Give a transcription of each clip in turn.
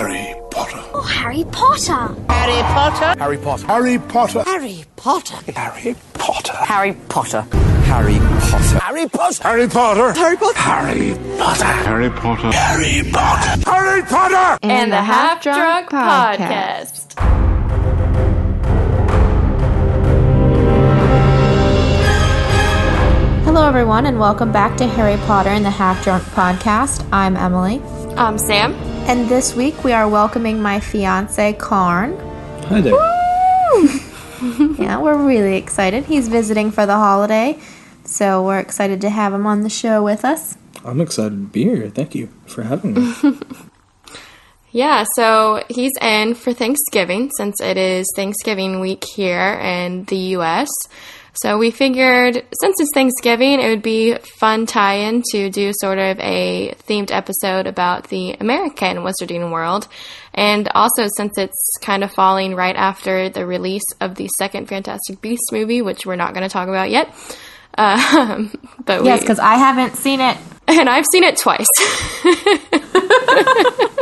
Harry Potter. Oh, Harry Potter. Harry Potter. Harry Potter. Harry Potter. Harry Potter. Harry Potter. Harry Potter. Harry Potter. Harry Potter. Harry Potter. Harry Potter. Harry Potter. Harry Potter. Harry Potter. Harry Potter. and the Half Drunk Podcast. Hello, everyone, and welcome back to Harry Potter and the Half Drunk Podcast. I'm Emily, I'm Sam. And this week we are welcoming my fiance, Karn. Hi there. Yeah, we're really excited. He's visiting for the holiday, so we're excited to have him on the show with us. I'm excited to be here. Thank you for having me. Yeah, so he's in for Thanksgiving since it is Thanksgiving week here in the US. So we figured since it's Thanksgiving, it would be fun tie-in to do sort of a themed episode about the American wizarding world. And also since it's kind of falling right after the release of the second Fantastic Beasts movie, which we're not going to talk about yet. Um, but Yes, because I haven't seen it. and I've seen it twice.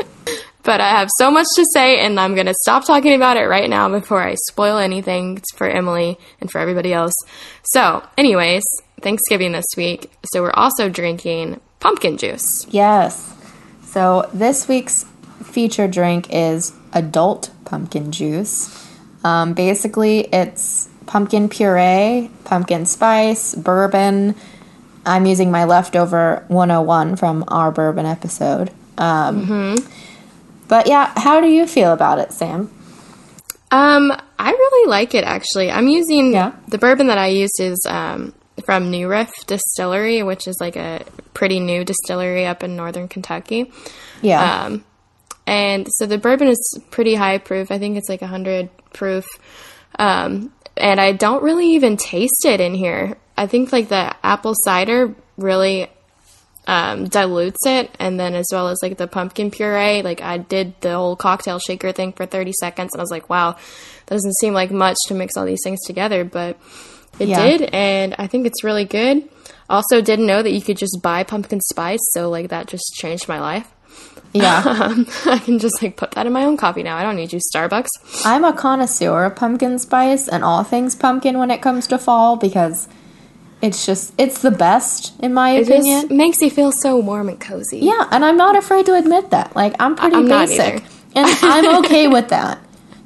but I have so much to say, and I'm going to stop talking about it right now before I spoil anything for Emily and for everybody else. So, anyways, Thanksgiving this week. So, we're also drinking pumpkin juice. Yes. So this week's feature drink is adult pumpkin juice. Um, basically, it's pumpkin puree, pumpkin spice, bourbon. I'm using my leftover 101 from our bourbon episode. Um, But yeah, how do you feel about it, Sam? Um, I really like it actually. I'm using Yeah. the bourbon that I used is um, from New Riff Distillery, which is like a pretty new distillery up in northern Kentucky. Yeah. Um, and so the bourbon is pretty high proof. I think it's like 100 proof. Um, and I don't really even taste it in here. I think like the apple cider really um, dilutes it. And then as well as like the pumpkin puree, like I did the whole cocktail shaker thing for 30 seconds. And I was like, wow, that doesn't seem like much to mix all these things together. But it Yeah. did. And I think it's really good. Also, didn't know that you could just buy pumpkin spice. So like that just changed my life. yeah. Um, I can just like put that in my own coffee now. I don't need you, Starbucks. I'm a connoisseur of pumpkin spice and all things pumpkin when it comes to fall because it's just it's the best in my opinion. It opinion. just makes you feel so warm and cozy. Yeah, and I'm not afraid to admit that. Like I'm pretty I'm basic, and I'm okay with that.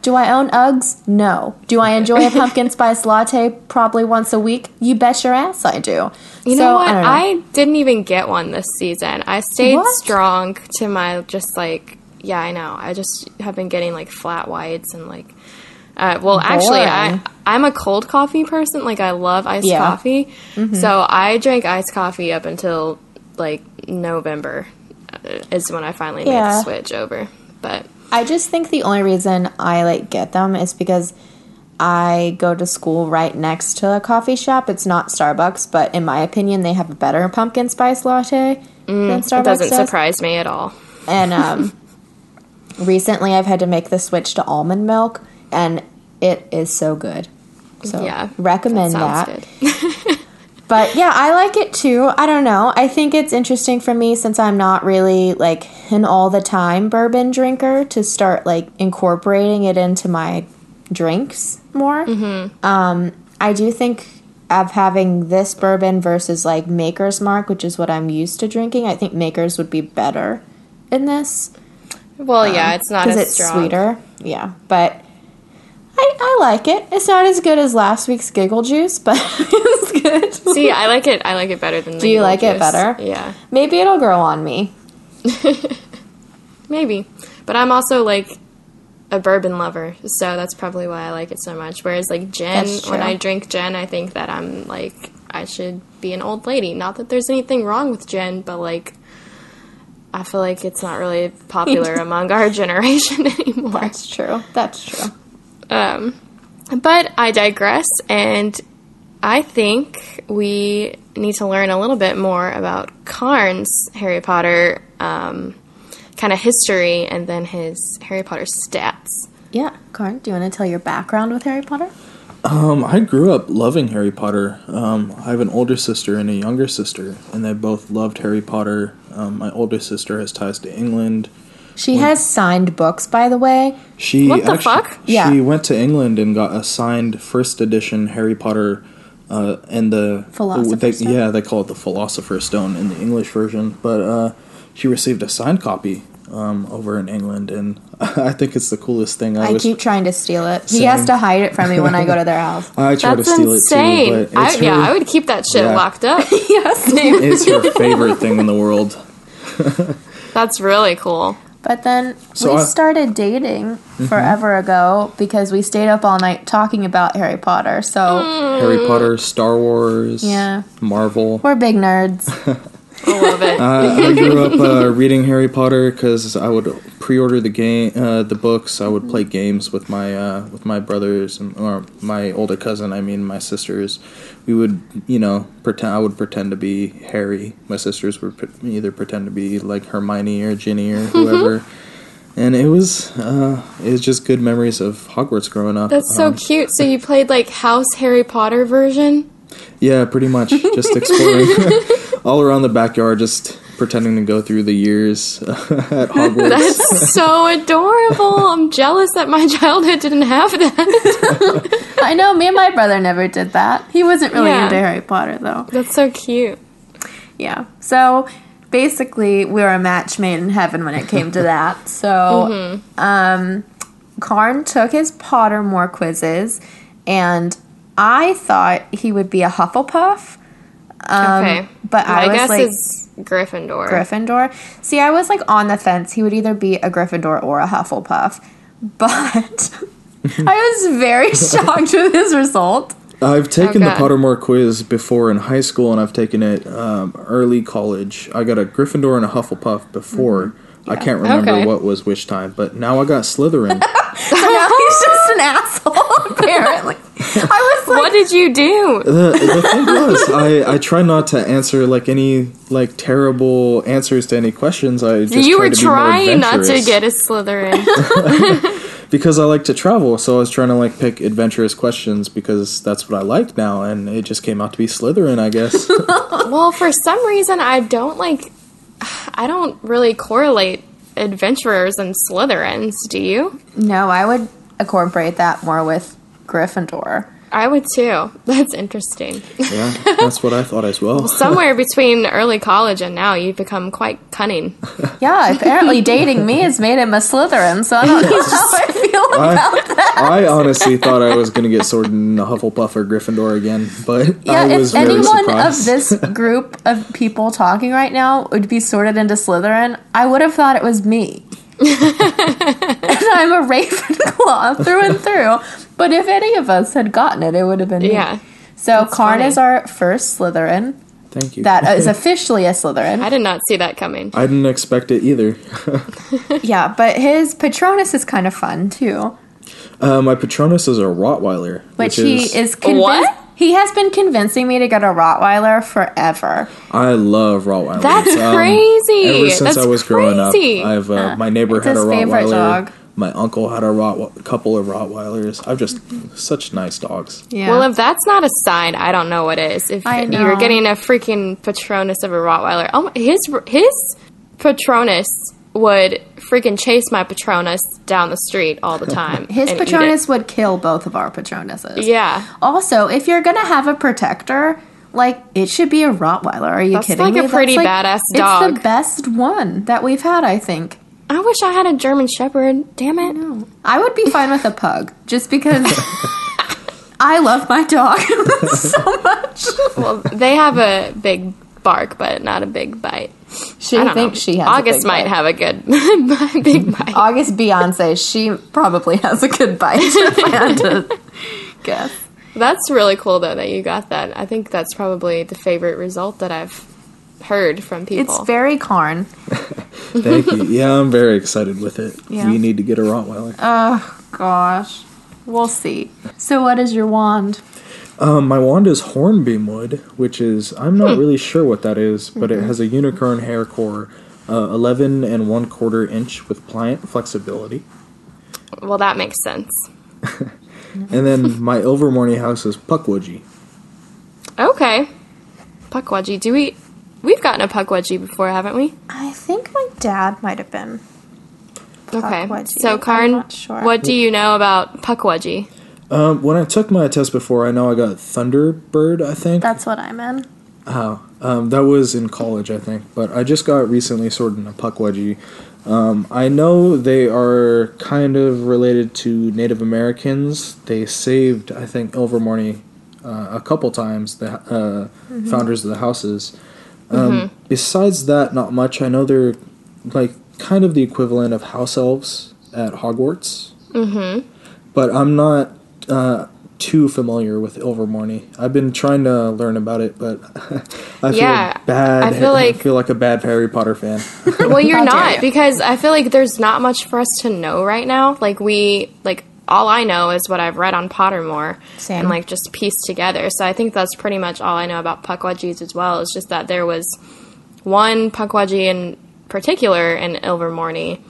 Do I own Uggs? No. Do I enjoy a pumpkin spice latte probably once a week? You bet your ass I do. You So, know what? I, know. I, didn't even get one this season. I stayed What? strong to my just like yeah, I know. I just have been getting like flat whites and like uh, well, actually, I Boring. I'm a cold coffee person. Like I love iced Yeah. coffee, so I drank iced coffee up until like November uh, is when I finally made the switch over. But I just think the only reason I like get them is because I go to school right next to a coffee shop. It's not Starbucks, but in my opinion, they have a better pumpkin spice latte than Starbucks it doesn't does. surprise me at all. And um, recently, I've had to make the switch to almond milk, and it is so good. So Yeah, recommend that. Good. But yeah, I like it too. I don't know. I think it's interesting for me since I'm not really like an all the time bourbon drinker to start like incorporating it into my drinks more. Mm-hmm. Um, I do think of having this bourbon versus like Maker's Mark, which is what I'm used to drinking. I think Maker's would be better in this Well, yeah, it's not as it's strong. sweeter. Yeah, but I, I like it. It's not as good as last week's Giggle Juice, but it's good. See, I like it. I like it better than. The juice. Do you like it better? Yeah, Maybe it'll grow on me. maybe. But I'm also like a bourbon lover, so that's probably why I like it so much. Whereas like gin, when. I drink gin, I think that I'm like I should be an old lady. Not that there's anything wrong with gin, but like I feel like it's not really popular among our generation anymore. That's true. That's true. Um, but I digress, and I think we need to learn a little bit more about Karn's Harry Potter um, kind of history and then his Harry Potter stats. Yeah, Karn, do you want to tell your background with Harry Potter? Um, I grew up loving Harry Potter. Um, I have an older sister and a younger sister, and they both loved Harry Potter. Um, my older sister has ties to England. She has signed books, by the way. She What the actu- fuck? Yeah. She went to England and got a signed first edition Harry Potter uh, and the Philosopher's they, Stone? Yeah, they call it the Philosopher's Stone in the English version, but uh, she received a signed copy um, over in England, and I think it's the coolest thing. I, I keep trying to steal it. He has to hide it from me when I go to their house. I try That's to steal insane. it too, but I, it's her, yeah, I would keep that shit Yeah. locked up. yeah, same. it's her favorite thing in the world. That's really cool. But then So we I- started dating mm-hmm. forever ago because we stayed up all night talking about Harry Potter. So Harry Potter, Star Wars, Yeah. Marvel. we're big nerds. I love it. Uh, I grew up uh, reading Harry Potter because I would pre-order the game, uh, the books. I would play games with my uh, with my brothers and or my older cousin. I mean, my sisters. We would, you know, pretend. I would pretend to be Harry. My sisters would pre- either pretend to be like Hermione or Ginny or whoever. and it was, uh, it was just good memories of Hogwarts growing up. That's so Um, cute. So you played like House Harry Potter version? Yeah, pretty much. Just exploring all around the backyard, just pretending to go through the years at Hogwarts. That's so adorable. I'm jealous that my childhood didn't have that. I know, me and my brother never did that. He wasn't really Yeah. into Harry Potter, though. That's so cute. Yeah. So basically, we were a match made in heaven when it came to that. So, um, Karn took his Pottermore quizzes, and I thought he would be a Hufflepuff. Um, okay. But I My was guess like is Gryffindor. Gryffindor. See, I was like on the fence. He would either be a Gryffindor or a Hufflepuff. But I was very shocked with his result. I've taken Oh, the Pottermore quiz before in high school, and I've taken it um, early college. I got a Gryffindor and a Hufflepuff before. I can't remember Okay. what was which time, but now I got Slytherin. So now he's just an asshole, apparently. I was like, What did you do? the, the thing was, I, I try not to answer like any like terrible answers to any questions. I just you try were to be more trying not to get a Slytherin. because I like to travel, so I was trying to like pick adventurous questions because that's what I like now, and it just came out to be Slytherin, I guess. well, for some reason, I don't like. I don't really correlate adventurers and Slytherins. Do you? no, I would incorporate that more with Gryffindor. I would too. That's interesting. yeah, that's what I thought as well. Somewhere between early college and now, you've become quite cunning. Yeah, apparently dating me has made him a Slytherin, so I don't know how I feel about I, I honestly thought I was going to get sorted in a Hufflepuff or Gryffindor again, but Yeah, I was if very anyone surprised. of this group of people talking right now would be sorted into Slytherin, I would have thought it was me. And I'm a Ravenclaw through and through. But if any of us had gotten it, it would have been me. Yeah. So Karn funny. is our first Slytherin. Thank you. That is officially a Slytherin. I did not see that coming. I didn't expect it either. Yeah, but his Patronus is kind of fun too. Uh, my Patronus is a Rottweiler, Which, which, he is, is convinced. What? He has been convincing me to get a Rottweiler forever. I love Rottweilers. That's crazy. Ever since That's I was growing up. I've uh, my neighbor it's had a Rottweiler. dog. My uncle had a Rottwe- couple of Rottweilers. I've just such nice dogs. Yeah. Well, if that's not a sign, I don't know what is. If I you're getting a freaking Patronus of a Rottweiler, oh, his his Patronus would freaking chase my Patronus down the street all the time. His and eat it. Patronus would kill both of our Patronuses. Yeah. Also, if you're gonna have a protector, like it should be a Rottweiler. Are you That's kidding like me? That's like a pretty badass dog. It's the best one that we've had, I think. I wish I had a German Shepherd. Damn it. I would be fine with a pug, just because I love my dog so much. Well, they have a big bark, but not a big bite. She I don't thinks know. she has. August a big might bite. have a good big bite. August Beyonce. She probably has a good bite. If I had to guess. That's really cool though that you got that. I think that's probably the favorite result that I've heard from people. It's very corn. Thank you. Yeah, I'm very excited with it. Yeah. We need to get a Rottweiler. Oh gosh, we'll see. So, what is your wand? Um, my wand is Hornbeam Wood, which is I'm not really sure what that is, but it has a unicorn hair core, uh, 11 and one quarter inch with pliant flexibility. well, that makes sense. And then my Ilvermorny house is Pukwudgie. Okay. Pukwudgie. Do we? We've gotten a Pukwudgie before, haven't we? I think my dad might have been. Okay. Pukwudgie. So, I'm Karn, sure. what do you know about Pukwudgie? Um, when I took my test before, I know I got Thunderbird. I think. That's what I'm in. Oh, um, that was in college, I think. But I just got recently sorted in a Pukwudgie. Um, I know they are kind of related to Native Americans. They saved, I think, Ilvermorny uh, a couple times, the uh, founders of the houses. Um, Besides that, not much. I know they're like kind of the equivalent of house elves at Hogwarts. Mm-hmm. But I'm not uh, too familiar with Ilvermorny. I've been trying to learn about it, but I feel Yeah, bad. I feel like- I feel like a bad Harry Potter fan. Well, you're not because I feel like there's not much for us to know right now. Like we like all I know is what I've read on Pottermore Same. and like just pieced together. So I think that's pretty much all I know about Pukwudgies as well. It's just that there was one Pukwudgie in particular in Ilvermorny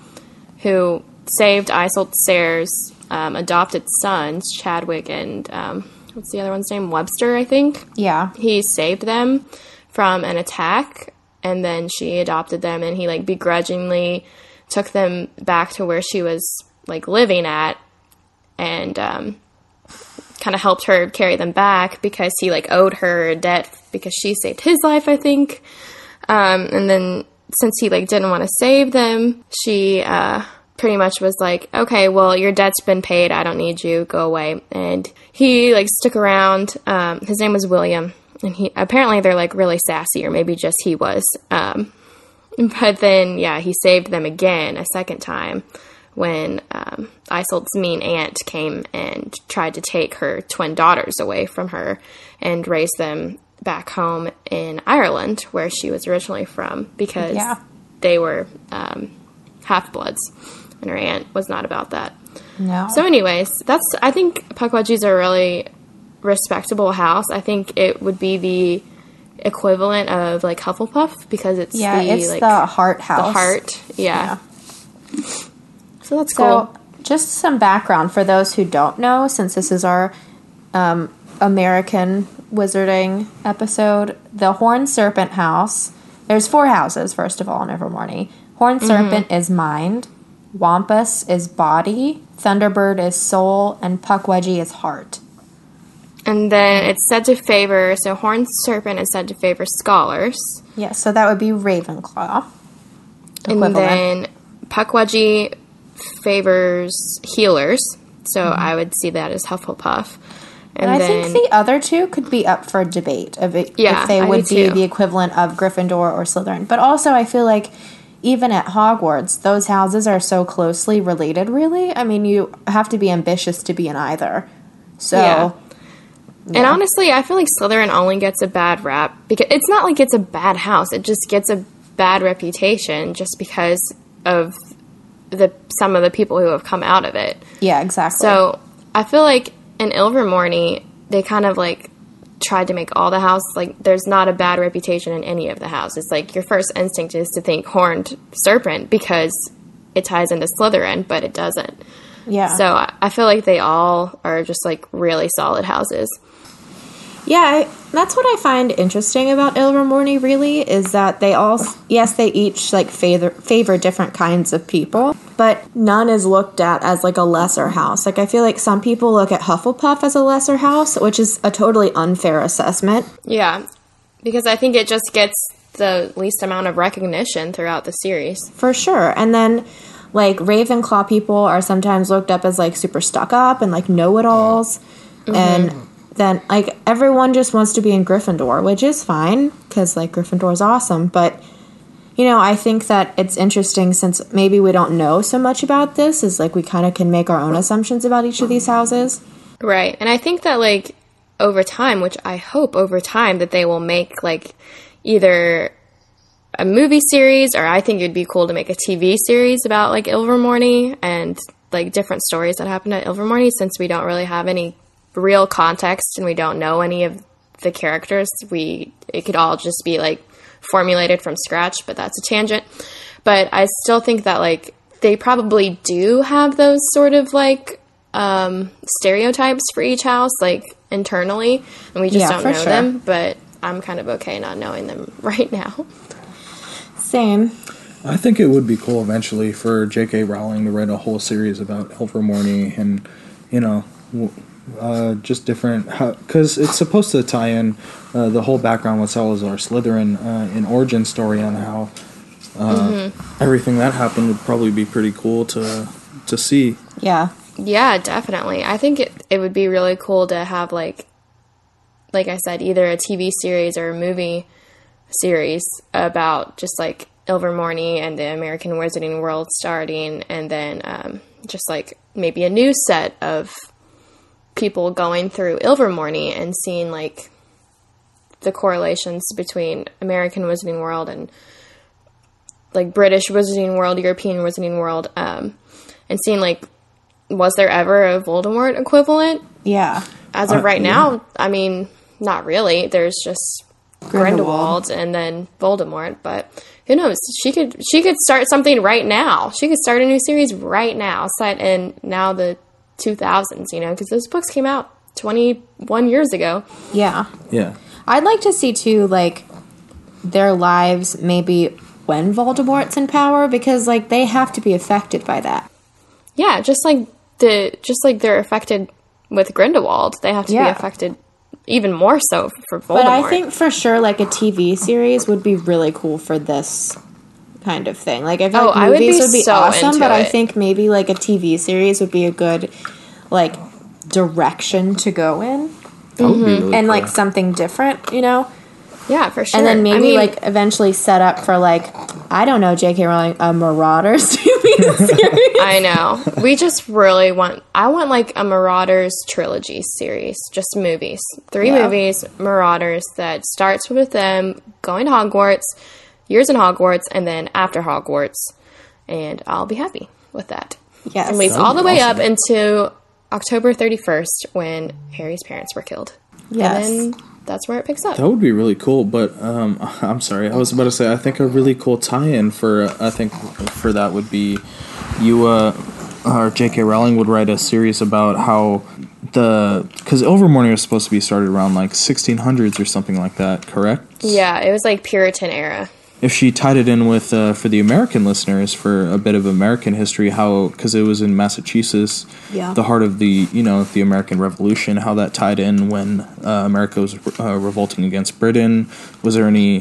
who saved Isolt Sayre's um, adopted sons, Chadwick and um, what's the other one's name? Webster, I think Yeah. he saved them from an attack and then she adopted them and he like begrudgingly took them back to where she was like living at and um, kind of helped her carry them back because he like owed her a debt because she saved his life i think um, and then since he like didn't want to save them she uh, pretty much was like okay well your debt's been paid. I don't need you. Go away. And he like stuck around. Um, his name was william. And he apparently they're like really sassy or maybe just he was. Um, but then, yeah, he saved them again a second time when um, Isolt's mean aunt came and tried to take her twin daughters away from her and raise them back home in Ireland, where she was originally from, because Yeah. they were um, half bloods, and her aunt was not about that. No. So, anyways, that's I think Pukwudgies are a really respectable house. I think it would be the equivalent of like Hufflepuff because it's yeah, the it's like the heart house. the heart. Yeah. So that's So, cool. just some background for those who don't know, since this is our um, American wizarding episode. The Horned Serpent House. There's four houses, first of all, in Ilvermorny. Horned Mm-hmm. Serpent is mind. Wampus is body. Thunderbird is soul, and Pukwudgie is heart. And then it's said to favor so Horned Serpent is said to favor scholars. Yeah, so that would be Ravenclaw. And then Pukwudgie favors healers. So mm-hmm. I would see that as Hufflepuff. And, And I then think the other two could be up for debate of it, Yeah, if they would be the equivalent of Gryffindor or Slytherin. But also, I feel like even at Hogwarts, those houses are so closely related. Really, I mean, you have to be ambitious to be in either. So Yeah. And honestly, I feel like Slytherin only gets a bad rap because it's not like it's a bad house. It just gets a bad reputation just because of the some of the people who have come out of it. yeah, exactly. So I feel like in Ilvermorny, they kind of like tried to make all the house like there's not a bad reputation in any of the houses. Like your first instinct is to think horned serpent because it ties into Slytherin, but it doesn't. yeah, So I I feel like they all are just like really solid houses. Yeah, I, that's what I find interesting about Ilvermorny. Really, is that they all yes, they each like favor favor different kinds of people, but none is looked at as like a lesser house. Like I feel like some people look at Hufflepuff as a lesser house, which is a totally unfair assessment. Yeah, because I think it just gets the least amount of recognition throughout the series. For sure. And then like Ravenclaw people are sometimes looked up as like super stuck up and like know it alls. And mm-hmm. then like everyone just wants to be in Gryffindor, which is fine because like Gryffindor is awesome. But you know, I think that it's interesting since maybe we don't know so much about this, is like we kind of can make our own assumptions about each of these houses. Right. And I think that like over time, which I hope over time that they will make like either a movie series or I think it'd be cool to make a TV series about like Ilvermorny and like different stories that happen at Ilvermorny since we don't really have any real context and we don't know any of the characters. We it could all just be like formulated from scratch, but that's a tangent. But I still think that like they probably do have those sort of like um, stereotypes for each house, like internally, and we just Yeah, don't know sure. them. But I'm kind of okay not knowing them right now. Same. I think it would be cool eventually for J.K. Rowling to write a whole series about Ilvermorny and, you know, w- uh, just different because it's supposed to tie in uh, the whole background with Salazar Slytherin, uh, an origin story on how uh, everything that happened would probably be pretty cool to to see. Yeah. Yeah, definitely. I think it it would be really cool to have like like I said, either a TV series or a movie series about just like Ilvermorny and the American Wizarding World starting, and then um, just like maybe a new set of people going through Ilvermorny and seeing like the correlations between American Wizarding World and like British Wizarding World, European Wizarding World, um, and seeing like was there ever a Voldemort equivalent? Yeah. As of Uh, right yeah. now, I mean, not really. There's just Grindelwald and then Voldemort, but who knows? She could she could start something right now. She could start a new series right now, set in now the 2000s, you know, because those books came out 21 years ago. Yeah. Yeah. I'd like to see too, like their lives maybe when Voldemort's in power because like they have to be affected by that. Yeah, just like the just like they're affected with Grindelwald, they have to Yeah. be affected even more so for Voldemort. But I think for sure like a TV series would be really cool for this kind of thing. Like I feel Oh, like I would movies be would be, so awesome, into but I think maybe like a TV series would be a good like direction to go in That would be really Mm-hmm. and like something different, you know? yeah, for sure. And then maybe I mean, like eventually set up for like I don't know, J.K. Rowling, a Marauders TV series. I know. We just really want. I want like a Marauders trilogy series, just movies, three Yeah. movies, Marauders that starts with them going to Hogwarts, years in Hogwarts, and then after Hogwarts, and I'll be happy with that. Yes. And leads That all the be way awesome. up into October thirty first when Harry's parents were killed. Yes. And then that's where it picks up. That would be really cool, but um, I'm sorry. I was about to say I think a really cool tie-in for uh, I think for that would be you uh, or J.K. Rowling would write a series about how the because Ilvermorny was supposed to be started around like 1600s or something like that, correct? Yeah, it was like Puritan era. If she tied it in with uh, for the American listeners for a bit of American history, how because it was in Massachusetts, Yeah. the heart of the you know the American Revolution, how that tied in when uh, America was uh, revolting against Britain. Was there any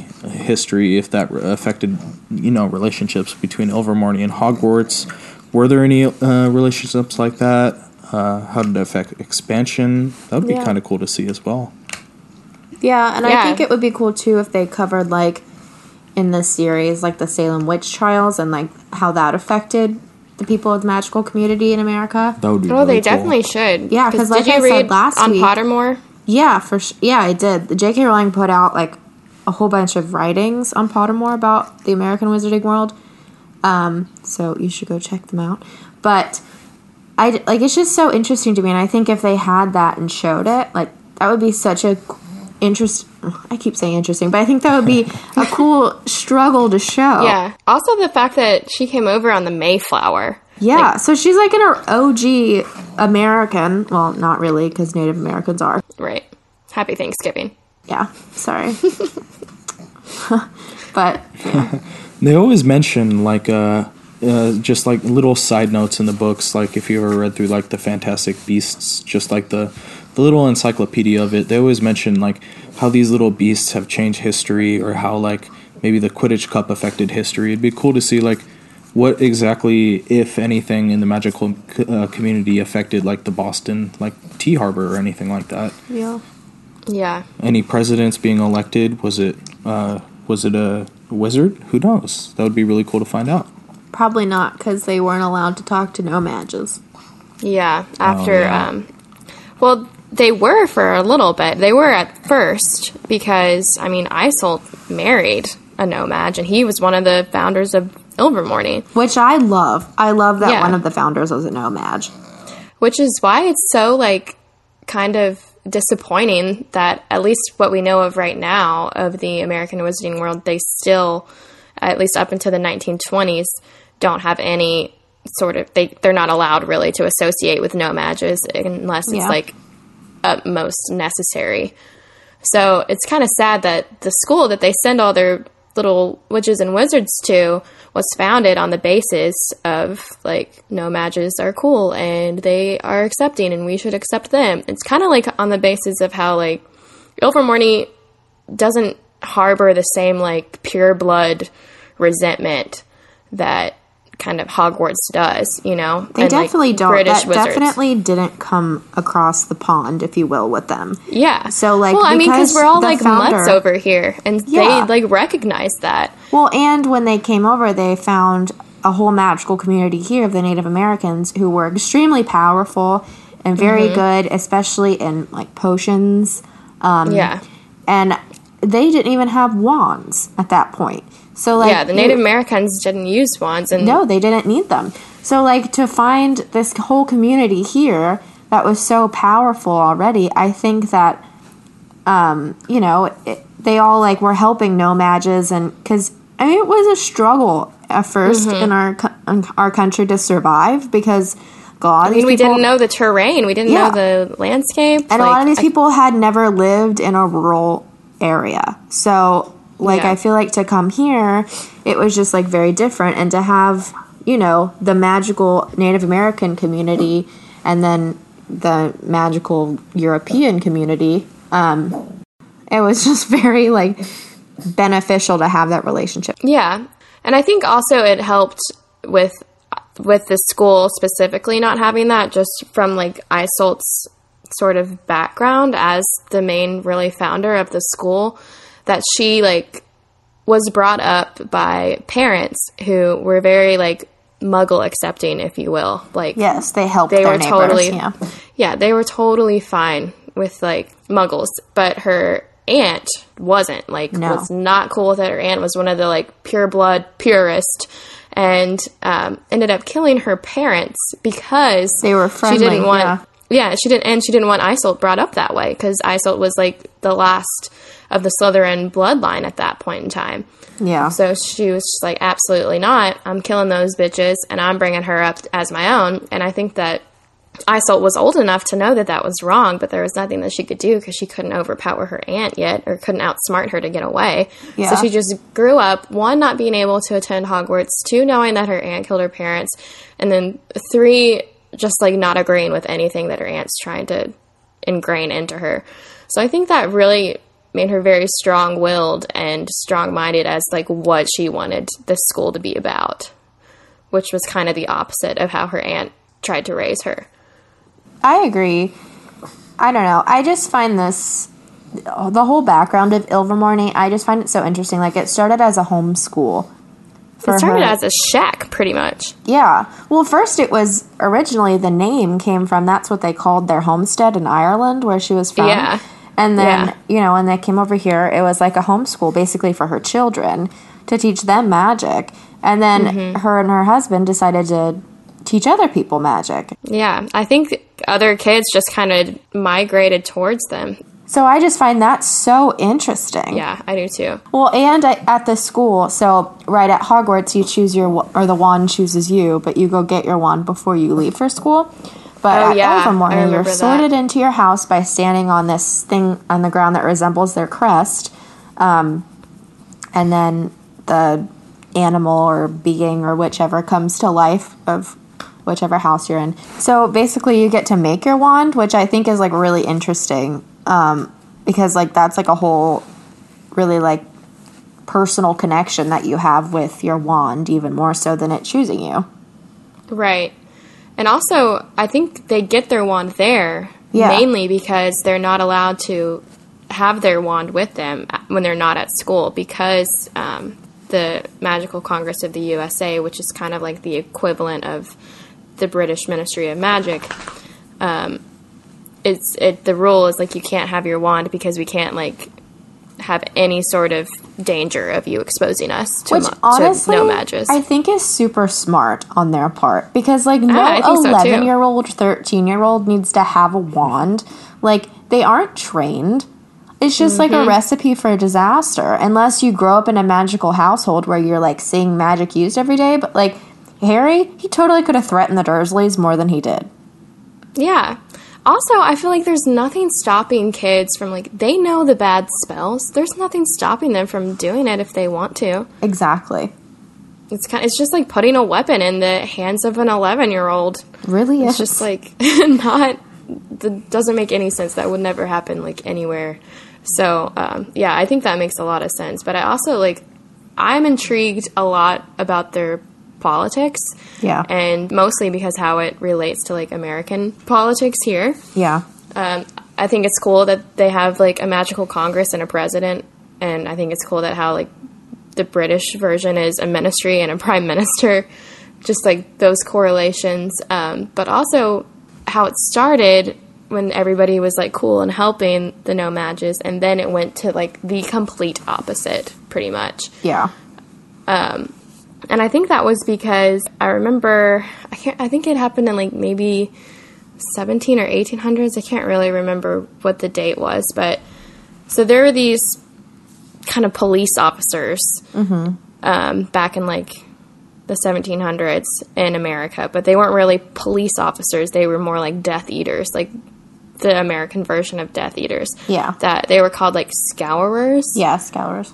history if that affected you know relationships between Ilvermorny and Hogwarts? Were there any uh, relationships like that? Uh, how did it affect expansion? That would be Yeah. kind of cool to see as well. Yeah, and I think it would be cool too if they covered like in this series like the Salem witch trials and like how that affected the people of the magical community in America. That would be. Oh, really they cool. definitely should. Yeah, because like you I said read last week on week- Pottermore? Yeah, for sh- yeah, I did. The J.K. Rowling put out like a whole bunch of writings on Pottermore about the American Wizarding World. Um, so you should go check them out. But I like it's just so interesting to me, and I think if they had that and showed it, like that would be such a interest. I keep saying interesting, but I think that would be a cool struggle to show. Yeah. Also, the fact that she came over on the Mayflower. yeah. So she's like in her OG American. Well, not really, because Native Americans are. Right. Happy Thanksgiving. Yeah. Sorry. but They always mention like uh, uh, just like little side notes in the books. Like if you ever read through like the Fantastic Beasts, just like the the little encyclopedia of it, they always mention like how these little beasts have changed history, or how like maybe the Quidditch Cup affected history. It'd be cool to see like what exactly, if anything, in the magical uh, community affected like the Boston like Tea Harbor or anything like that. yeah. Yeah. Any presidents being elected? Was it uh, was it a wizard? Who knows? That would be really cool to find out. Probably not, because they weren't allowed to talk to No-Majes. Yeah. After, yeah. um, well, they were for a little bit. They were at first because, I mean, Isolt married a No-Maj and he was one of the founders of Ilvermorny, Which I love. I love that Yeah. one of the founders was a No-Maj. which is why it's so, like, kind of disappointing that at least what we know of right now of the American Wizarding world, they still, at least up until the 1920s, don't have any sort of they they're not allowed really to associate with No-Majes unless it's Yeah. like at most necessary. So it's kind of sad that the school that they send all their little witches and wizards to was founded on the basis of like No-Majes are cool and they are accepting and we should accept them. It's kind of like on the basis of how like Ilvermorny doesn't harbor the same like pure blood resentment that kind of Hogwarts does, you know. They And, like, definitely don't. British that wizards. definitely didn't come across the pond, if you will, with them. Yeah. So, like, well, I mean, because because we're all like founder- mutts over here, and Yeah. they like recognize that. Well, and when they came over, they found a whole magical community here of the Native Americans who were extremely powerful and very Mm-hmm. good, especially in like potions. Um, yeah. And they didn't even have wands at that point. So, like, yeah, the Native Americans didn't use wands, and No, they didn't need them. So, like, to find this whole community here that was so powerful already, I think that, um, you know, it, they all, like, were helping No-Majes. And because, I mean, it was a struggle at 1st Mm-hmm. in our, in our country to survive because God, I mean, we didn't know the terrain, we didn't Yeah. know the landscape, and a lot of these I- people had never lived in a rural area. So, like, Yeah. I feel like to come here, it was just like very different. And to have, you know, the magical Native American community and then the magical European community, um, it was just very like beneficial to have that relationship. Yeah, and I think also it helped with with the school specifically not having that, just from like Isolt's sort of background as the main really founder of the school, that she like was brought up by parents who were very like muggle accepting, if you will. Like Yes, they helped they were neighbors. totally yeah. yeah they were totally fine with like muggles but her aunt wasn't like No. was not cool with it her aunt was one of the like pure blood purist and um, ended up killing her parents because They were she didn't want yeah. yeah she didn't and she didn't want Isolt brought up that way because Isolt was like the last of the Slytherin bloodline at that point in time Yeah. so she was just like, absolutely not. I'm killing those bitches and I'm bringing her up as my own. And I think that Isolt was old enough to know that that was wrong, but there was nothing that she could do because she couldn't overpower her aunt yet or couldn't outsmart her to get away. Yeah. So she just grew up, one, not being able to attend Hogwarts, two, knowing that her aunt killed her parents, and then three, just like not agreeing with anything that her aunt's trying to ingrain into her. So I think that really made her very strong-willed and strong-minded as like what she wanted the school to be about, which was kind of the opposite of how her aunt tried to raise her. I agree. I don't know. I just find this the whole background of Ilvermorny. I just find it so interesting. Like it started as a homeschool. It started her. as a shack, pretty much. yeah. Well, first it was originally the name came from that's what they called their homestead in Ireland where she was from. Yeah. And then Yeah. you know when they came over here, it was like a homeschool basically for her children to teach them magic. And then Mm-hmm. her and her husband decided to teach other people magic. Yeah, I think other kids just kind of migrated towards them. So I just find that so interesting. Yeah, I do too. Well, and I, at the school, so right at Hogwarts, you choose your or the wand chooses you, but you go get your wand before you leave for school. But Oh, at yeah, Ilvermorny, you're that. sorted into your house by standing on this thing on the ground that resembles their crest, um, and then the animal or being or whichever comes to life of whichever house you're in. So basically, you get to make your wand, which I think is like really interesting um, because like that's like a whole really like personal connection that you have with your wand, even more so than it choosing you. Right. And also, I think they get their wand there Yeah. mainly because they're not allowed to have their wand with them when they're not at school because um, the Magical Congress of the USA, which is kind of like the equivalent of the British Ministry of Magic, um, it's it the rule is like you can't have your wand because we can't like have any sort of danger of you exposing us to, Which ma- honestly, to no. I think is super smart on their part because like no Ah, I think so, eleven year old, thirteen year old needs to have a wand. Like they aren't trained. It's just like Mm-hmm. a recipe for a disaster unless you grow up in a magical household where you're like seeing magic used every day. But like Harry, he totally could have threatened the Dursleys more than he did. Yeah. Also, I feel like there's nothing stopping kids from like they know the bad spells. There's nothing stopping them from doing it if they want to. Exactly. it's kind Of, it's just like putting a weapon in the hands of an 11 year old. Really It's is. just like not that doesn't make any sense. That would never happen like anywhere. So um, yeah, I think that makes a lot of sense. But I also like I'm intrigued a lot about their politics. Yeah. and mostly because how it relates to like American politics here. yeah. Um, I think it's cool that they have like a magical Congress and a president, and I think it's cool that how like the British version is a ministry and a prime minister, just like those correlations. Um, but also how it started when everybody was like cool and helping the No-Majes, and then it went to like the complete opposite, pretty much. Yeah. And I think that was because I remember I can't I think it happened in like maybe 17 or 1800s. I can't really remember what the date was, but so there were these kind of police officers um, back in like the 1700s in America, but they weren't really police officers. They were more like Death Eaters, like the American version of Death Eaters. Yeah. That they were called like scourers Yeah, scourers.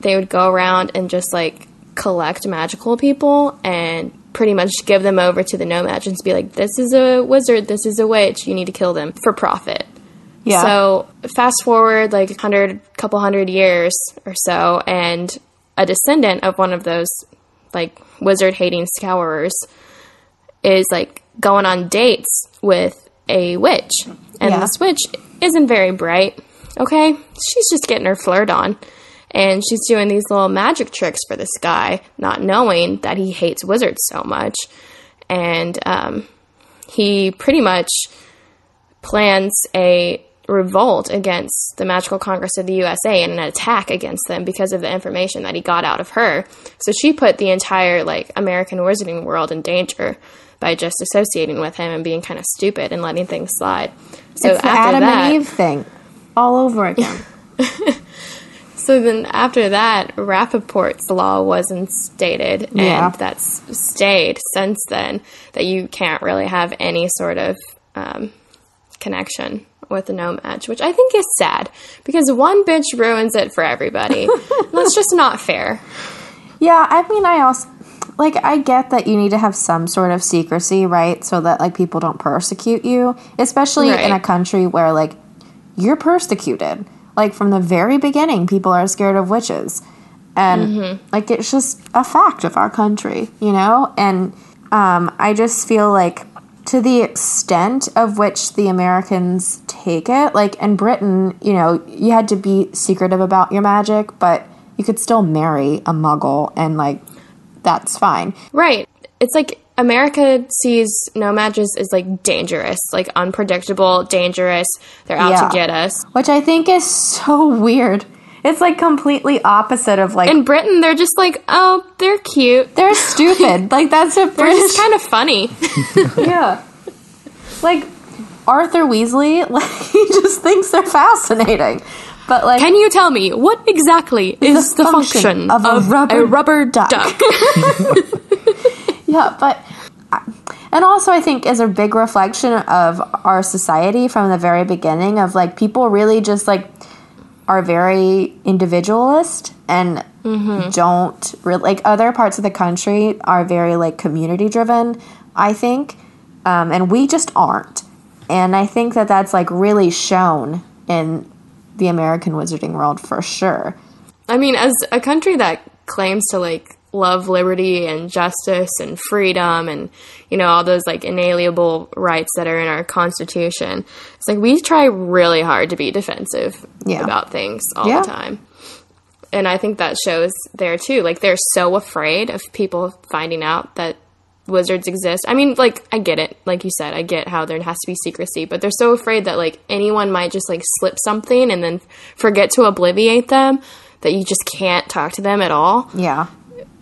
they would go around and just like collect magical people and pretty much give them over to the No-Majes and be like, this is a wizard, this is a witch, you need to kill them for profit. Yeah. So fast forward like a hundred, couple hundred years or so, and a descendant of one of those like wizard hating scourers is like going on dates with a witch, and Yeah. this witch isn't very bright. Okay, she's just getting her flirt on, and she's doing these little magic tricks for this guy, not knowing that he hates wizards so much, and um, he pretty much plans a revolt against the Magical Congress of the USA and an attack against them because of the information that he got out of her. So she put the entire like American wizarding world in danger by just associating with him and being kind of stupid and letting things slide. So it's the after Adam that, and Eve thing. All over again. so then after that, Rappaport's law was instated, Yeah. and that's stayed since then. That you can't really have any sort of um, connection with the No-Maj, which I think is sad because one bitch ruins it for everybody. that's just not fair. Yeah, I mean, I also like I get that you need to have some sort of secrecy, right? So that like people don't persecute you, especially in a country where like you're persecuted. Like from the very beginning, people are scared of witches, and like it's just a fact of our country, you know. And um, I just feel like to the extent of which the Americans take it, like in Britain, you know, you had to be secretive about your magic, but you could still marry a muggle and like that's fine. Right. It's like America sees No-Majes as like dangerous, like unpredictable, dangerous. They're out Yeah. to get us. Which I think is so weird. It's like completely opposite of like In Britain, they're just like, oh, they're cute. they're stupid. like that's a They're just kind of funny. yeah. Like Arthur Weasley, like he just thinks they're fascinating. But like Can you tell me what exactly is the, function, of a rubber duck? duck. Yeah, but and also I think is a big reflection of our society from the very beginning of like people really just like are very individualist and don't really like other parts of the country are very like community driven i think um, and we just aren't. And i think that that's like really shown in the american wizarding world for sure. I mean, as a country that claims to like love liberty and justice and freedom and you know all those like inalienable rights that are in our constitution, it's like we try really hard to be defensive Yeah. about things all Yeah. the time. And I think that shows there too. Like they're so afraid of people finding out that wizards exist. I mean, like I get it. Like you said, I get how there has to be secrecy, but they're so afraid that like anyone might just like slip something and then forget to obliviate them that you just can't talk to them at all yeah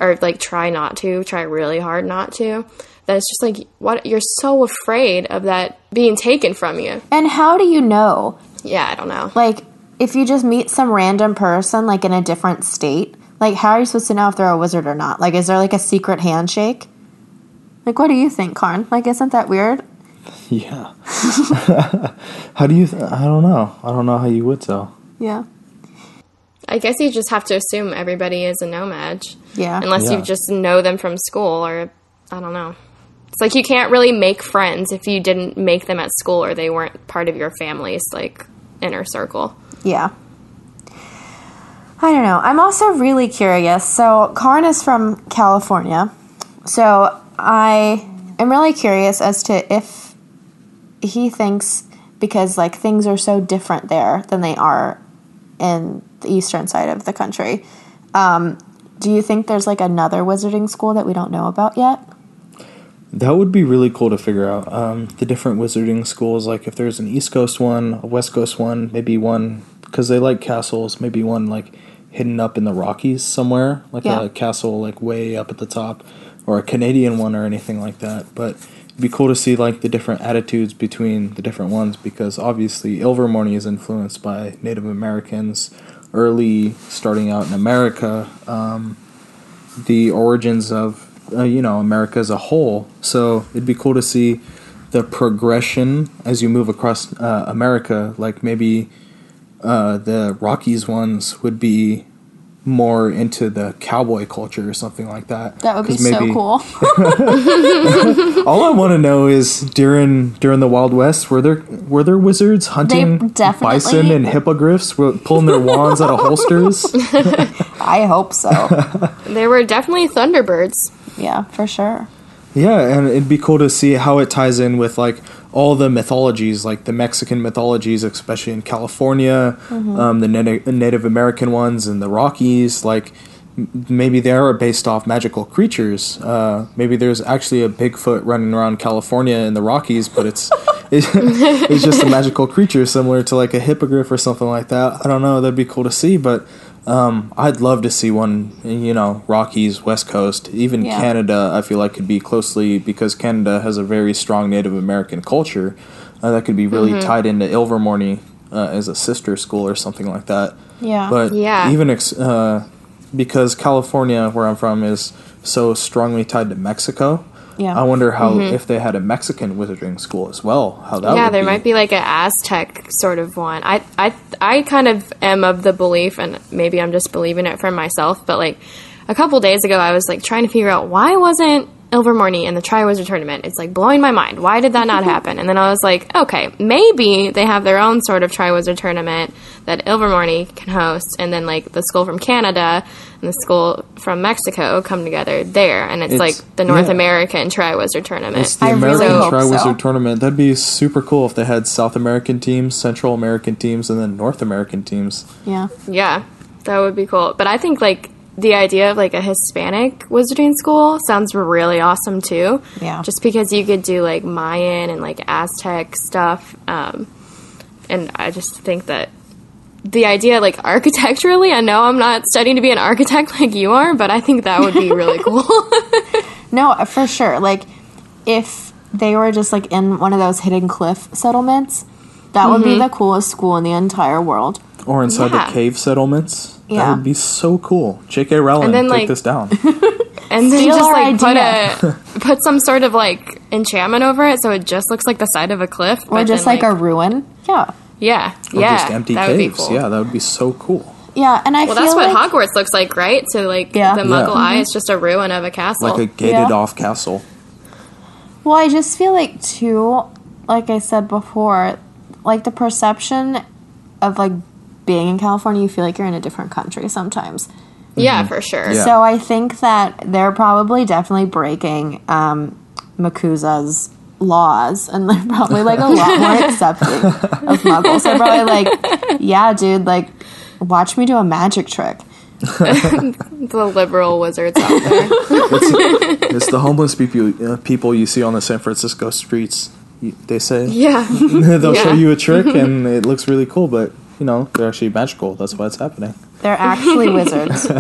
or like try not to, try really hard not to. That it's just like what you're so afraid of that being taken from you. and how do you know Yeah, I don't know. Like, if you just meet some random person, like in a different state, like, how are you supposed to know if they're a wizard or not? Like, is there like a secret handshake? Like, what do you think, Karn? Like, isn't that weird? Yeah. how do you? Th- I don't know. I don't know how you would tell. Yeah. I guess you just have to assume everybody is a No-Maj. Yeah. Unless Yeah. you just know them from school or I don't know. It's like you can't really make friends if you didn't make them at school or they weren't part of your family's like inner circle. Yeah. I don't know. I'm also really curious. So, Karn is from California. So, I am really curious as to if he thinks because like things are so different there than they are in the eastern side of the country. Um, do you think there's like another wizarding school that we don't know about yet? That would be really cool to figure out. Um, the different wizarding schools, like if there's an East Coast one, a West Coast one, maybe one because they like castles. Maybe one like hidden up in the Rockies somewhere, like Yeah. a castle like way up at the top, or a Canadian one or anything like that. But it'd be cool to see like the different attitudes between the different ones because obviously Ilvermorny is influenced by Native Americans early, starting out in America. Um, the origins of uh, you know America as a whole. So it'd be cool to see the progression as you move across uh, America. Like maybe uh, the Rockies ones would be more into the cowboy culture or something like that. That would be 'Cause so cool. All I want to know is during during the Wild West, were there were there wizards hunting bison and hippogriffs, pulling their wands out of holsters? I hope so. There were definitely Thunderbirds. yeah, for sure. Yeah, and it'd be cool to see how it ties in with like all the mythologies, like the Mexican mythologies, especially in California, um, the Nati- Native American ones, and the Rockies. Like m- maybe they are based off magical creatures. Uh, maybe there's actually a Bigfoot running around California in the Rockies, but it's it, it's just a magical creature similar to like a hippogriff or something like that. I don't know. That'd be cool to see, but. Um, I'd love to see one, you know, Rockies, West Coast, even Yeah. Canada. I feel like could be closely because Canada has a very strong Native American culture uh, that could be really tied into Ilvermorny uh, as a sister school or something like that. Yeah. But Yeah. even ex- uh, because California, where I'm from, is so strongly tied to Mexico. Yeah. I wonder how mm-hmm. if they had a Mexican wizarding school as well. How that yeah, would there be. might be like an Aztec sort of one. I, I, I kind of am of the belief, and maybe I'm just believing it for myself. But like a couple days ago, I was like trying to figure out why wasn't Ilvermorny in the Triwizard Tournament? It's like blowing my mind. Why did that not happen? And then I was like, okay, maybe they have their own sort of Triwizard Tournament that Ilvermorny can host, and then like the school from Canada and the school from Mexico come together there, and it's, It's- like the North yeah. American Triwizard Tournament. It's the I really American hope Triwizard so. Tournament. That'd be super cool if they had South American teams, Central American teams, and then North American teams. Yeah. Yeah, that would be cool. But I think like the idea of like a Hispanic wizarding school sounds really awesome too. Yeah. Just because you could do like Mayan and like Aztec stuff. Um, and I just think that the idea, like architecturally, I know I'm not studying to be an architect like you are, but I think that would be really cool. No, uh, for sure. Like, if they were just like in one of those hidden cliff settlements, that would be mm-hmm. the coolest school in the entire world. Or inside Yeah. the cave settlements. That Yeah. would be so cool. J.K. Rowling, then, take like- this down. and then Steal just our like put a put some sort of like enchantment over it so it just looks like the side of a cliff. Or but just then, like, a ruin. Yeah. Yeah, Or yeah, just empty that would be caves. cool. Yeah, that would be so cool. Yeah, and I Well, feel that's what like Hogwarts looks like, right? So, like, Yeah. the Yeah. Muggle Eye is just a ruin of a castle. Like a gated Yeah. off castle. Well, I just feel like too, like I said before, like the perception of like being in California, you feel like you're in a different country sometimes. yeah, for sure. Yeah. So I think that they're probably definitely breaking um, MACUSA's laws, and they're probably like a lot more accepting of Muggles. They're probably like, yeah, dude, like, watch me do a magic trick. The liberal wizards out there. It's the homeless people uh, people you see on the San Francisco streets. They say yeah. they'll show you a trick and it looks really cool, but you know they're actually magical. That's why it's happening. They're actually wizards.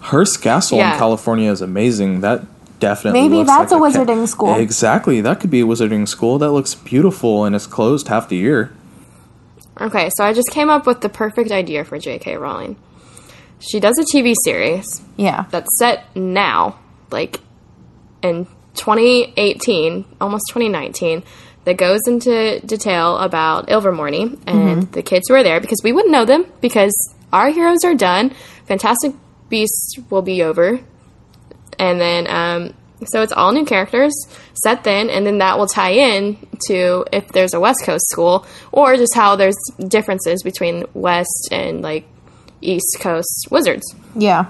Hearst Castle Yeah. in California is amazing. That definitely Maybe looks that's like a ca- wizarding school. Exactly, that could be a wizarding school. That looks beautiful and it's closed half the year. Okay, so I just came up with the perfect idea for J.K. Rowling. She does a TV series Yeah. that's set now, like in 2018, almost 2019, that goes into detail about Ilvermorny and mm-hmm. the kids who are there because we wouldn't know them because our heroes are done. Fantastic Beasts will be over, and then um, so it's all new characters set then, and then that will tie in to if there's a West Coast school or just how there's differences between West and like East Coast wizards. Yeah.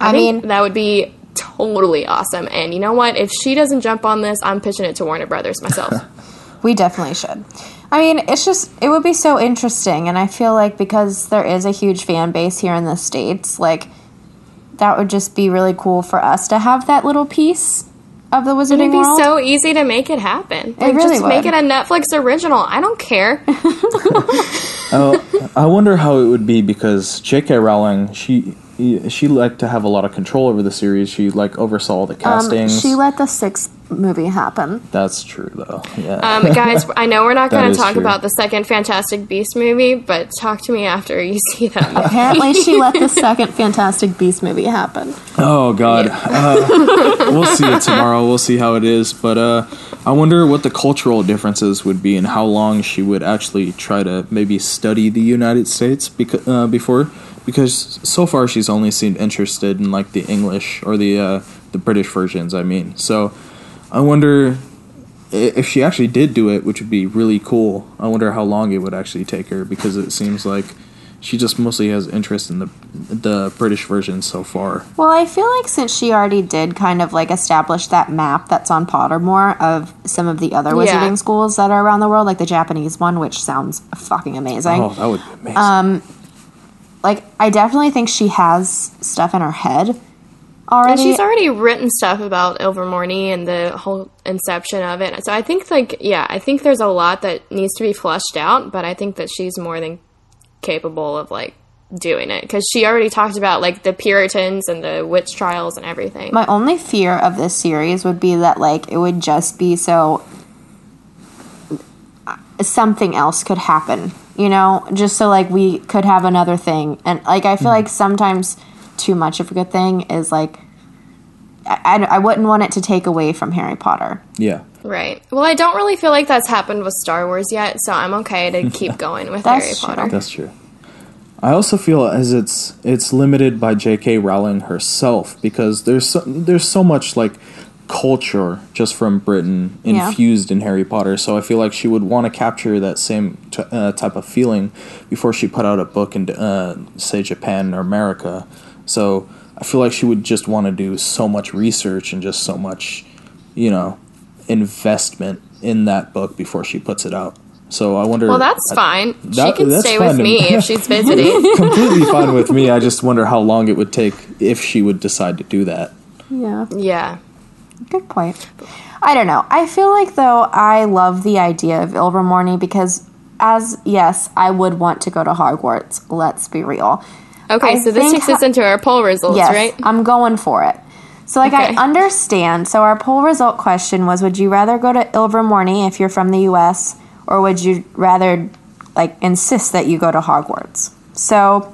I, I, mean, that would be totally awesome. And you know what? If she doesn't jump on this, I'm pitching it to Warner Brothers myself. we definitely should. I mean, it's just it would be so interesting, and I feel like because there is a huge fan base here in the states, like that would just be really cool for us to have that little piece of the Wizarding It'd be World. so easy to make it happen. Like, really just make it a Netflix original. I don't care. Oh, I wonder how it would be because J.K. Rowling, she she liked to have a lot of control over the series. She like oversaw all the um, castings. she let the sixth movie happen. That's true, though. Yeah. Um, guys, I know we're not going to talk true. about the second Fantastic Beast movie, but talk to me after you see that movie. Apparently, she let the second Fantastic Beast movie happen. Oh God, uh, we'll see it tomorrow. We'll see how it is, but uh, I wonder what the cultural differences would be and how long she would actually try to maybe study the United States beca- uh, before, because so far she's only seemed interested in like the English or the uh, the British versions. I mean, so I wonder if she actually did do it, which would be really cool. I wonder how long it would actually take her because it seems like she just mostly has interest in the the British version so far. Well, I feel like since she already did kind of like establish that map that's on Pottermore of some of the other Yeah. wizarding schools that are around the world, like the Japanese one, which sounds fucking amazing. Oh, that would be amazing. Um, like, I definitely think she has stuff in her head And she's already written stuff about Ilvermorny and the whole inception of it. So I think, like, yeah, I think there's a lot that needs to be fleshed out, but I think that she's more than capable of, like, doing it. Because she already talked about, like, the Puritans and the witch trials and everything. My only fear of this series would be that like it would just be so something else could happen, you know, just so like we could have another thing. And like I feel mm-hmm. like sometimes too much of a good thing is like I, I, I wouldn't want it to take away from Harry Potter. yeah. Right. Well, I don't really feel like that's happened with Star Wars yet, so I'm okay to keep going with Harry true. Potter. That's true. I also feel as it's it's limited by J.K. Rowling herself because there's so, there's so much like culture just from Britain Yeah. infused in Harry Potter. So I feel like she would want to capture that same t- uh, type of feeling before she put out a book in uh, say Japan or America. So I feel like she would just want to do so much research and just so much, you know, investment in that book before she puts it out. So I wonder. Well, that's I- fine. she can stay with me me. if she's visiting. completely fine with me. I just wonder how long it would take if she would decide to do that. Yeah. yeah. Good point. I don't know. I feel like though I love the idea of Ilvermorny because as yes, I would want to go to Hogwarts. Let's be real. Okay, I so this think takes us into our poll results, Yes, right? I'm going for it. So like Okay. I understand. So our poll result question was would you rather go to Ilvermorny if you're from the US or would you rather like insist that you go to Hogwarts? So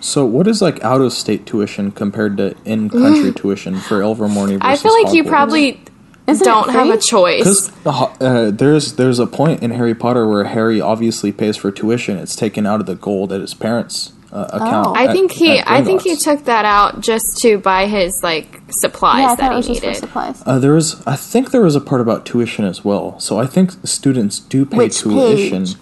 So, what is like out of state tuition compared to in country tuition for Ilvermorny versus I feel like you probably Isn't don't have a choice. Because uh, there's there's a point in Harry Potter where Harry obviously pays for tuition. It's taken out of the gold at his parents' uh, account. Oh. I think he I think he took that out just to buy his like supplies yeah, I thought that it was he just for needed. supplies. Uh, there was, I think, there was a part about tuition as well. So I think students do pay Which tuition. page?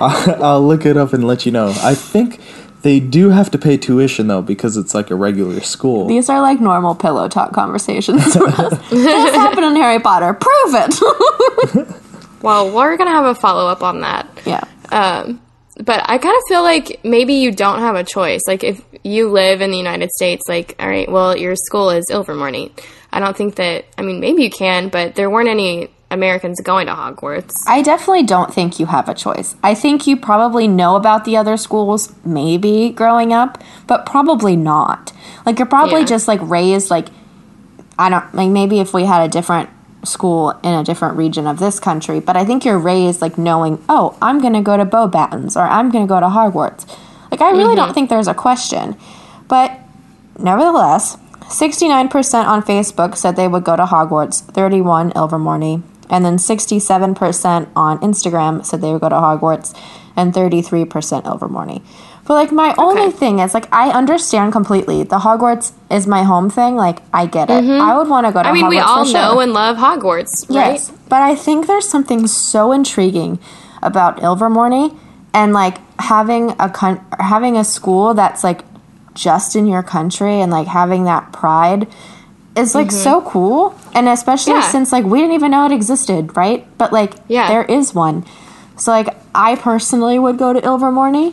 I'll, I'll look it up and let you know. I think they do have to pay tuition though because it's like a regular school. These are like normal pillow talk conversations for us. this happened in Harry Potter. Prove it. Well, we're gonna have a follow up on that. yeah. Um, but I kind of feel like maybe you don't have a choice. Like if you live in the United States, like all right, well your school is Ilvermorny. I don't think that. I mean, maybe you can, but there weren't any Americans going to Hogwarts. I definitely don't think you have a choice. I think you probably know about the other schools, maybe growing up, but probably not. Like you're probably Yeah. just like raised like I don't like maybe if we had a different school in a different region of this country, but I think you're raised like knowing, oh, I'm gonna go to Beauxbatons or I'm gonna go to Hogwarts. Like I really don't mm-hmm. think there's a question. But nevertheless, 69% on Facebook said they would go to Hogwarts, 31 Ilvermorny, and then 67% on Instagram said they would go to Hogwarts, and 33% Ilvermorny. But like my only thing is like I understand completely. The Hogwarts is my home thing. Like I get it. I would want to go to Mm-hmm. I mean, Hogwarts we all sure. know and love Hogwarts, right? Yes, but I think there's something so intriguing about Ilvermorny and like having a con- having a school that's like just in your country and like having that pride is like so cool and especially Mm-hmm. Yeah. since like we didn't even know it existed right but like Yeah. there is one so like i personally would go to ilvermorny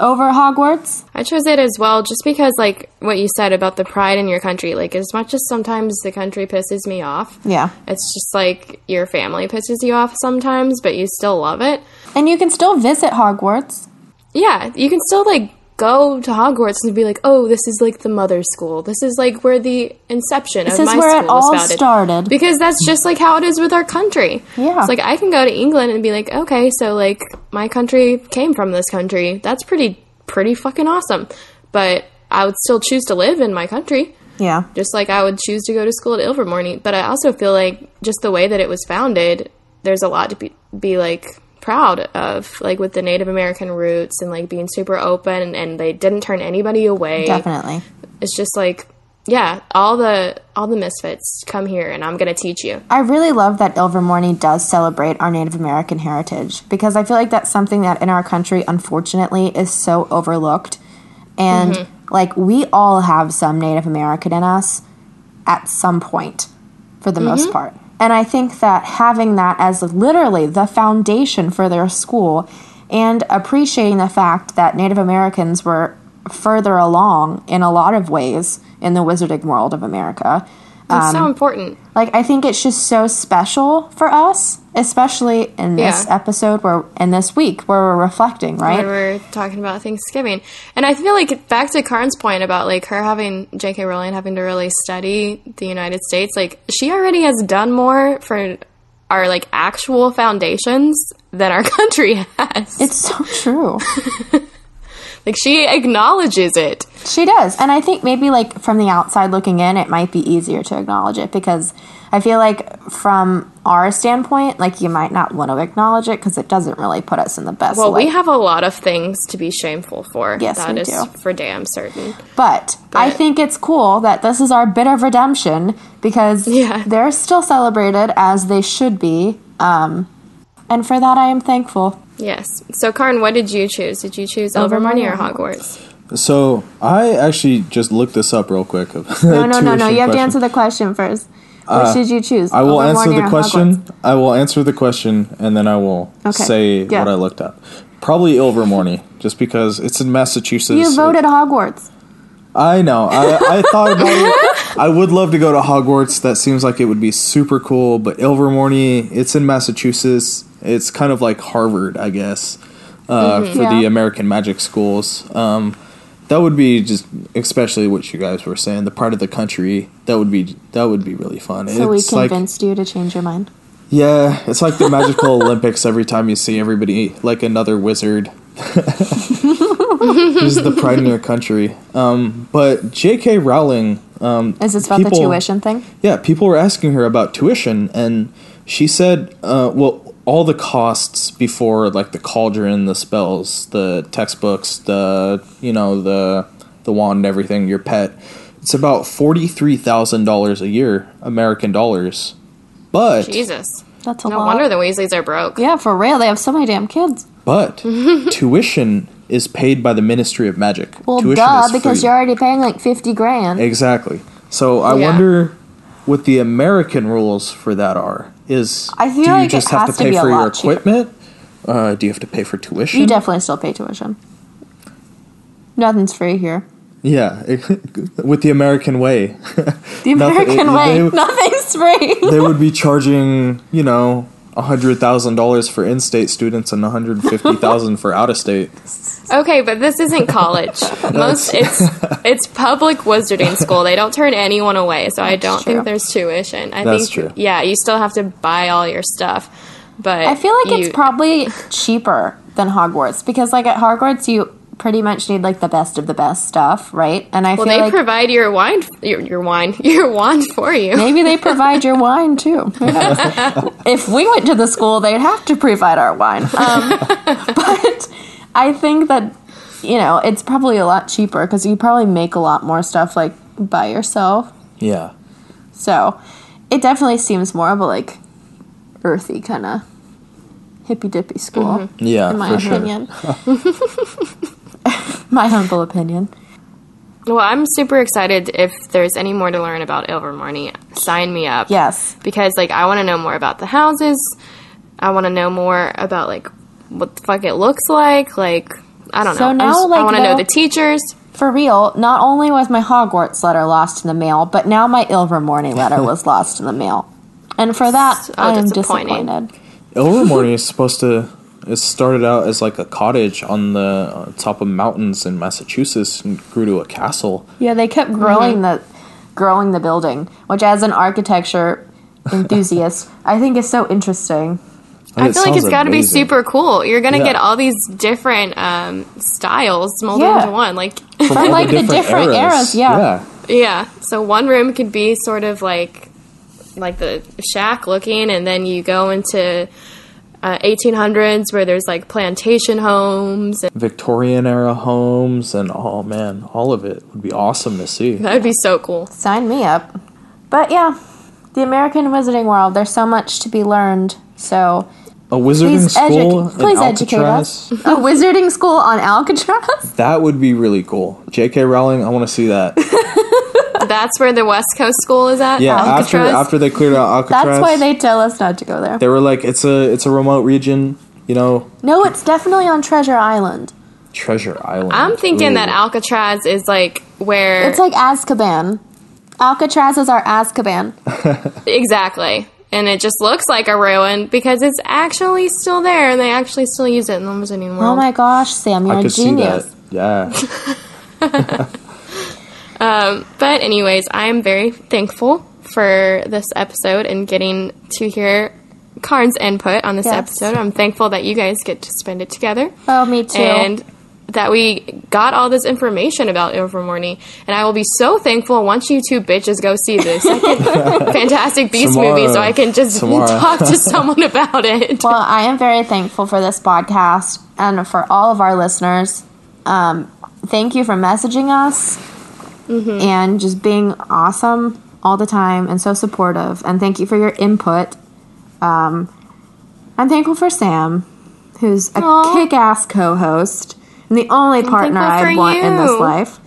over hogwarts I chose it as well just because, like, what you said about the pride in your country. Like, as much as sometimes the country pisses me off, yeah it's just like your family pisses you off sometimes, but you still love it. and you can still visit hogwarts Yeah, you can still, like, go to Hogwarts and be like, oh, this is like the mother school. This is like where the inception This of is my where it school was all founded. started. Because that's just like how it is with our country. Yeah. It's like I can go to England and be like, okay, so like my country came from this country. That's pretty pretty fucking awesome. But I would still choose to live in my country. yeah Just like I would choose to go to school at Ilvermorny. But I also feel like just the way that it was founded, there's a lot to be, be like proud of, like with the Native American roots and like being super open and, they didn't turn anybody away. definitely It's just like, yeah, all the all the misfits come here and I'm gonna teach you. I really love that Ilvermorny does celebrate our Native American heritage because I feel like that's something that in our country, unfortunately, is so overlooked. And mm-hmm. like we all have some Native American in us at some point for the most mm-hmm. part. And I think that having that as literally the foundation for their school and appreciating the fact that Native Americans were further along in a lot of ways in the wizarding world of America It's Um, so important. like I think it's just so special for us, especially in this Yeah. episode where in this week where we're reflecting, right? we're talking about Thanksgiving. And I feel like back to Karn's point about like her having J.K. Rowling having to really study the United States, like she already has done more for our like actual foundations than our country has. It's so true. like she acknowledges it. she does. And I think maybe like from the outside looking in, it might be easier to acknowledge it because I feel like from our standpoint, like you might not want to acknowledge it because it doesn't really put us in the best Well, light. we have a lot of things to be shameful for. Yes, That we is do. for damn certain. But, I think it's cool that this is our bit of redemption because Yeah. they're still celebrated as they should be. Um, and for that, I am thankful. Yes. So, Karn, what did you choose? Did you choose Ilvermorny Ilvermorny or or Hogwarts? So I actually just looked this up real quick. No, no, no, no. You have to answer the question first. Which did you choose? Uh, I will answer the question. Hogwarts? I will answer the question, and then I will Okay. say Yeah. what I looked up. Probably Ilvermorny, just because it's in Massachusetts. You voted Hogwarts. I know. I, I thought about it. I would love to go to Hogwarts. That seems like it would be super cool. But Ilvermorny, it's in Massachusetts. It's kind of like Harvard, I guess, uh, for the American magic schools. Um, that would be just, especially what you guys were saying, the part of the country. That would be that would be really fun. So we it's like convinced you to change your mind. yeah, it's like the magical Olympics. Every time you see everybody like another wizard, who's the pride in your country. Um, but J.K. Rowling, um, Is this about the tuition thing? yeah, people were asking her about tuition, and she said, uh, "Well, all the costs before, like the cauldron, the spells, the textbooks, the you know the the wand, everything, your pet, it's about forty three thousand dollars a year, American dollars. But Jesus. That's a lot. No lot. wonder the Weasleys are broke. yeah, for real. They have so many damn kids. but tuition is paid by the Ministry of Magic. Well, tuition duh, is because free. you're already paying like 50 grand. exactly. So I Yeah. wonder what the American rules for that are. Is I feel do you like just have to has to pay for your equipment? Uh, do you have to pay for tuition? You definitely still pay tuition. Nothing's free here. Yeah, with the American way, The Nothing- American way, they- nothing's free. they would be charging you know a hundred thousand dollars for in-state students and a hundred fifty thousand for out-of-state. Okay, but this isn't college. Most it's it's public wizarding school. They don't turn anyone away, so I don't true. think there's tuition. I That's think true. yeah, you still have to buy all your stuff. But I feel like you- it's probably cheaper than Hogwarts because, like, at Hogwarts, you pretty much need like the best of the best stuff, right? And I Well, feel they like provide your wine, your, your wine, your wand for you. maybe they provide your wine too. If we went to the school, they'd have to provide our wine. Um, but I think that you know it's probably a lot cheaper because you probably make a lot more stuff like by yourself. Yeah. So it definitely seems more of a like earthy kind of hippy dippy school, Yeah, in my for sure. Opinion. my humble opinion. Well, I'm super excited if there's any more to learn about Ilvermorny. Sign me up. Yes. Because, like, I want to know more about the houses. I want to know more about, like, what the fuck it looks like. Like, I don't So know. I, now, I like, want to know the teachers. For real, not only was my Hogwarts letter lost in the mail, but now my Ilvermorny letter was lost in the mail. And for that, So I am disappointed. Ilvermorny is supposed to. It started out as like a cottage on the uh, top of mountains in Massachusetts and grew to a castle. Yeah, they kept growing the growing the building, which as an architecture enthusiast, I think is so interesting. I It feel like it's got to be super cool. You're going to Yeah. get all these different um, styles molded Yeah. into one. Like, From all like the different eras, yeah. Yeah. So one room could be sort of like like the shack looking, and then you go into uh, 1800s where there's like plantation homes. And Victorian era homes and oh man, all of it would be awesome to see. that would be so cool. Sign me up. But yeah, the American Wizarding World, there's so much to be learned. So A wizarding please, school edu- in please educate us. Alcatraz. A wizarding school on Alcatraz? That would be really cool. J.K. Rowling, I want to see that. That's where the West Coast School is at. Yeah, after Alcatraz. after they cleared out Alcatraz, That's why they tell us not to go there. they were like, it's a it's a remote region, you know, No, it's definitely on Treasure Island. Treasure Island. I'm thinking Ooh. that Alcatraz is like where It's like Azkaban. Alcatraz is our Azkaban. exactly. And it just looks like a ruin because it's actually still there and they actually still use it in the Wizarding World. Oh my gosh, Sam, you're I a could see genius. that. Yeah. But, anyways, I am very thankful for this episode and getting to hear Karn's input on this Yes. episode. I'm thankful that you guys get to spend it together. Oh, me too. And that we got all this information about Ilvermorny. And I will be so thankful once you two bitches go see the second Fantastic Beast Tomorrow. movie so I can just Tomorrow. talk to someone about it. Well, I am very thankful for this podcast and for all of our listeners. Um, thank you for messaging us and just being awesome all the time and so supportive. And thank you for your input. Um, I'm thankful for Sam, who's a Aw. kick ass co host and the only partner I for want in this life.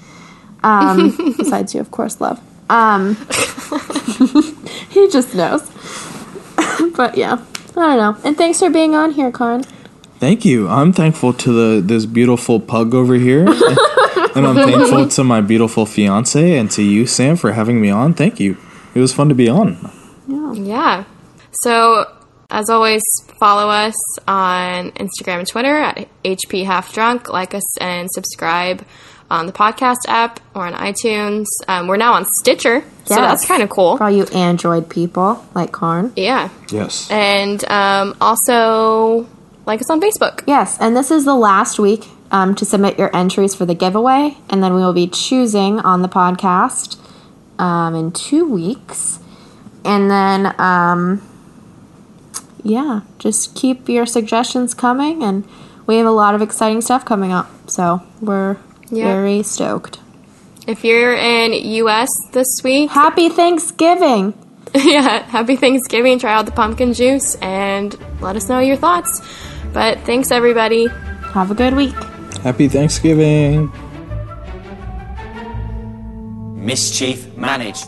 Um, besides you, of course, love. Um, he just knows. but yeah, I don't know. And thanks for being on here, Karn. Thank you. I'm thankful to the this beautiful pug over here, and I'm thankful to my beautiful fiance and to you, Sam, for having me on. Thank you. It was fun to be on. Yeah. Yeah. So, as always, follow us on Instagram and Twitter at HP Half Drunk. Like us and subscribe on the podcast app or on iTunes. Um, we're now on Stitcher, so that's kind of cool. For all you Android people like Karn. Yeah. Yes. And um, also like us on Facebook. Yes, and this is the last week um, to submit your entries for the giveaway, and then we will be choosing on the podcast um, in two weeks. And then, um, yeah, just keep your suggestions coming, and we have a lot of exciting stuff coming up. So we're Yeah. very stoked. If you're in US this week, Happy Thanksgiving! yeah, happy Thanksgiving. Try out the pumpkin juice and let us know your thoughts. But thanks, everybody. Have a good week. Happy Thanksgiving. Mischief managed.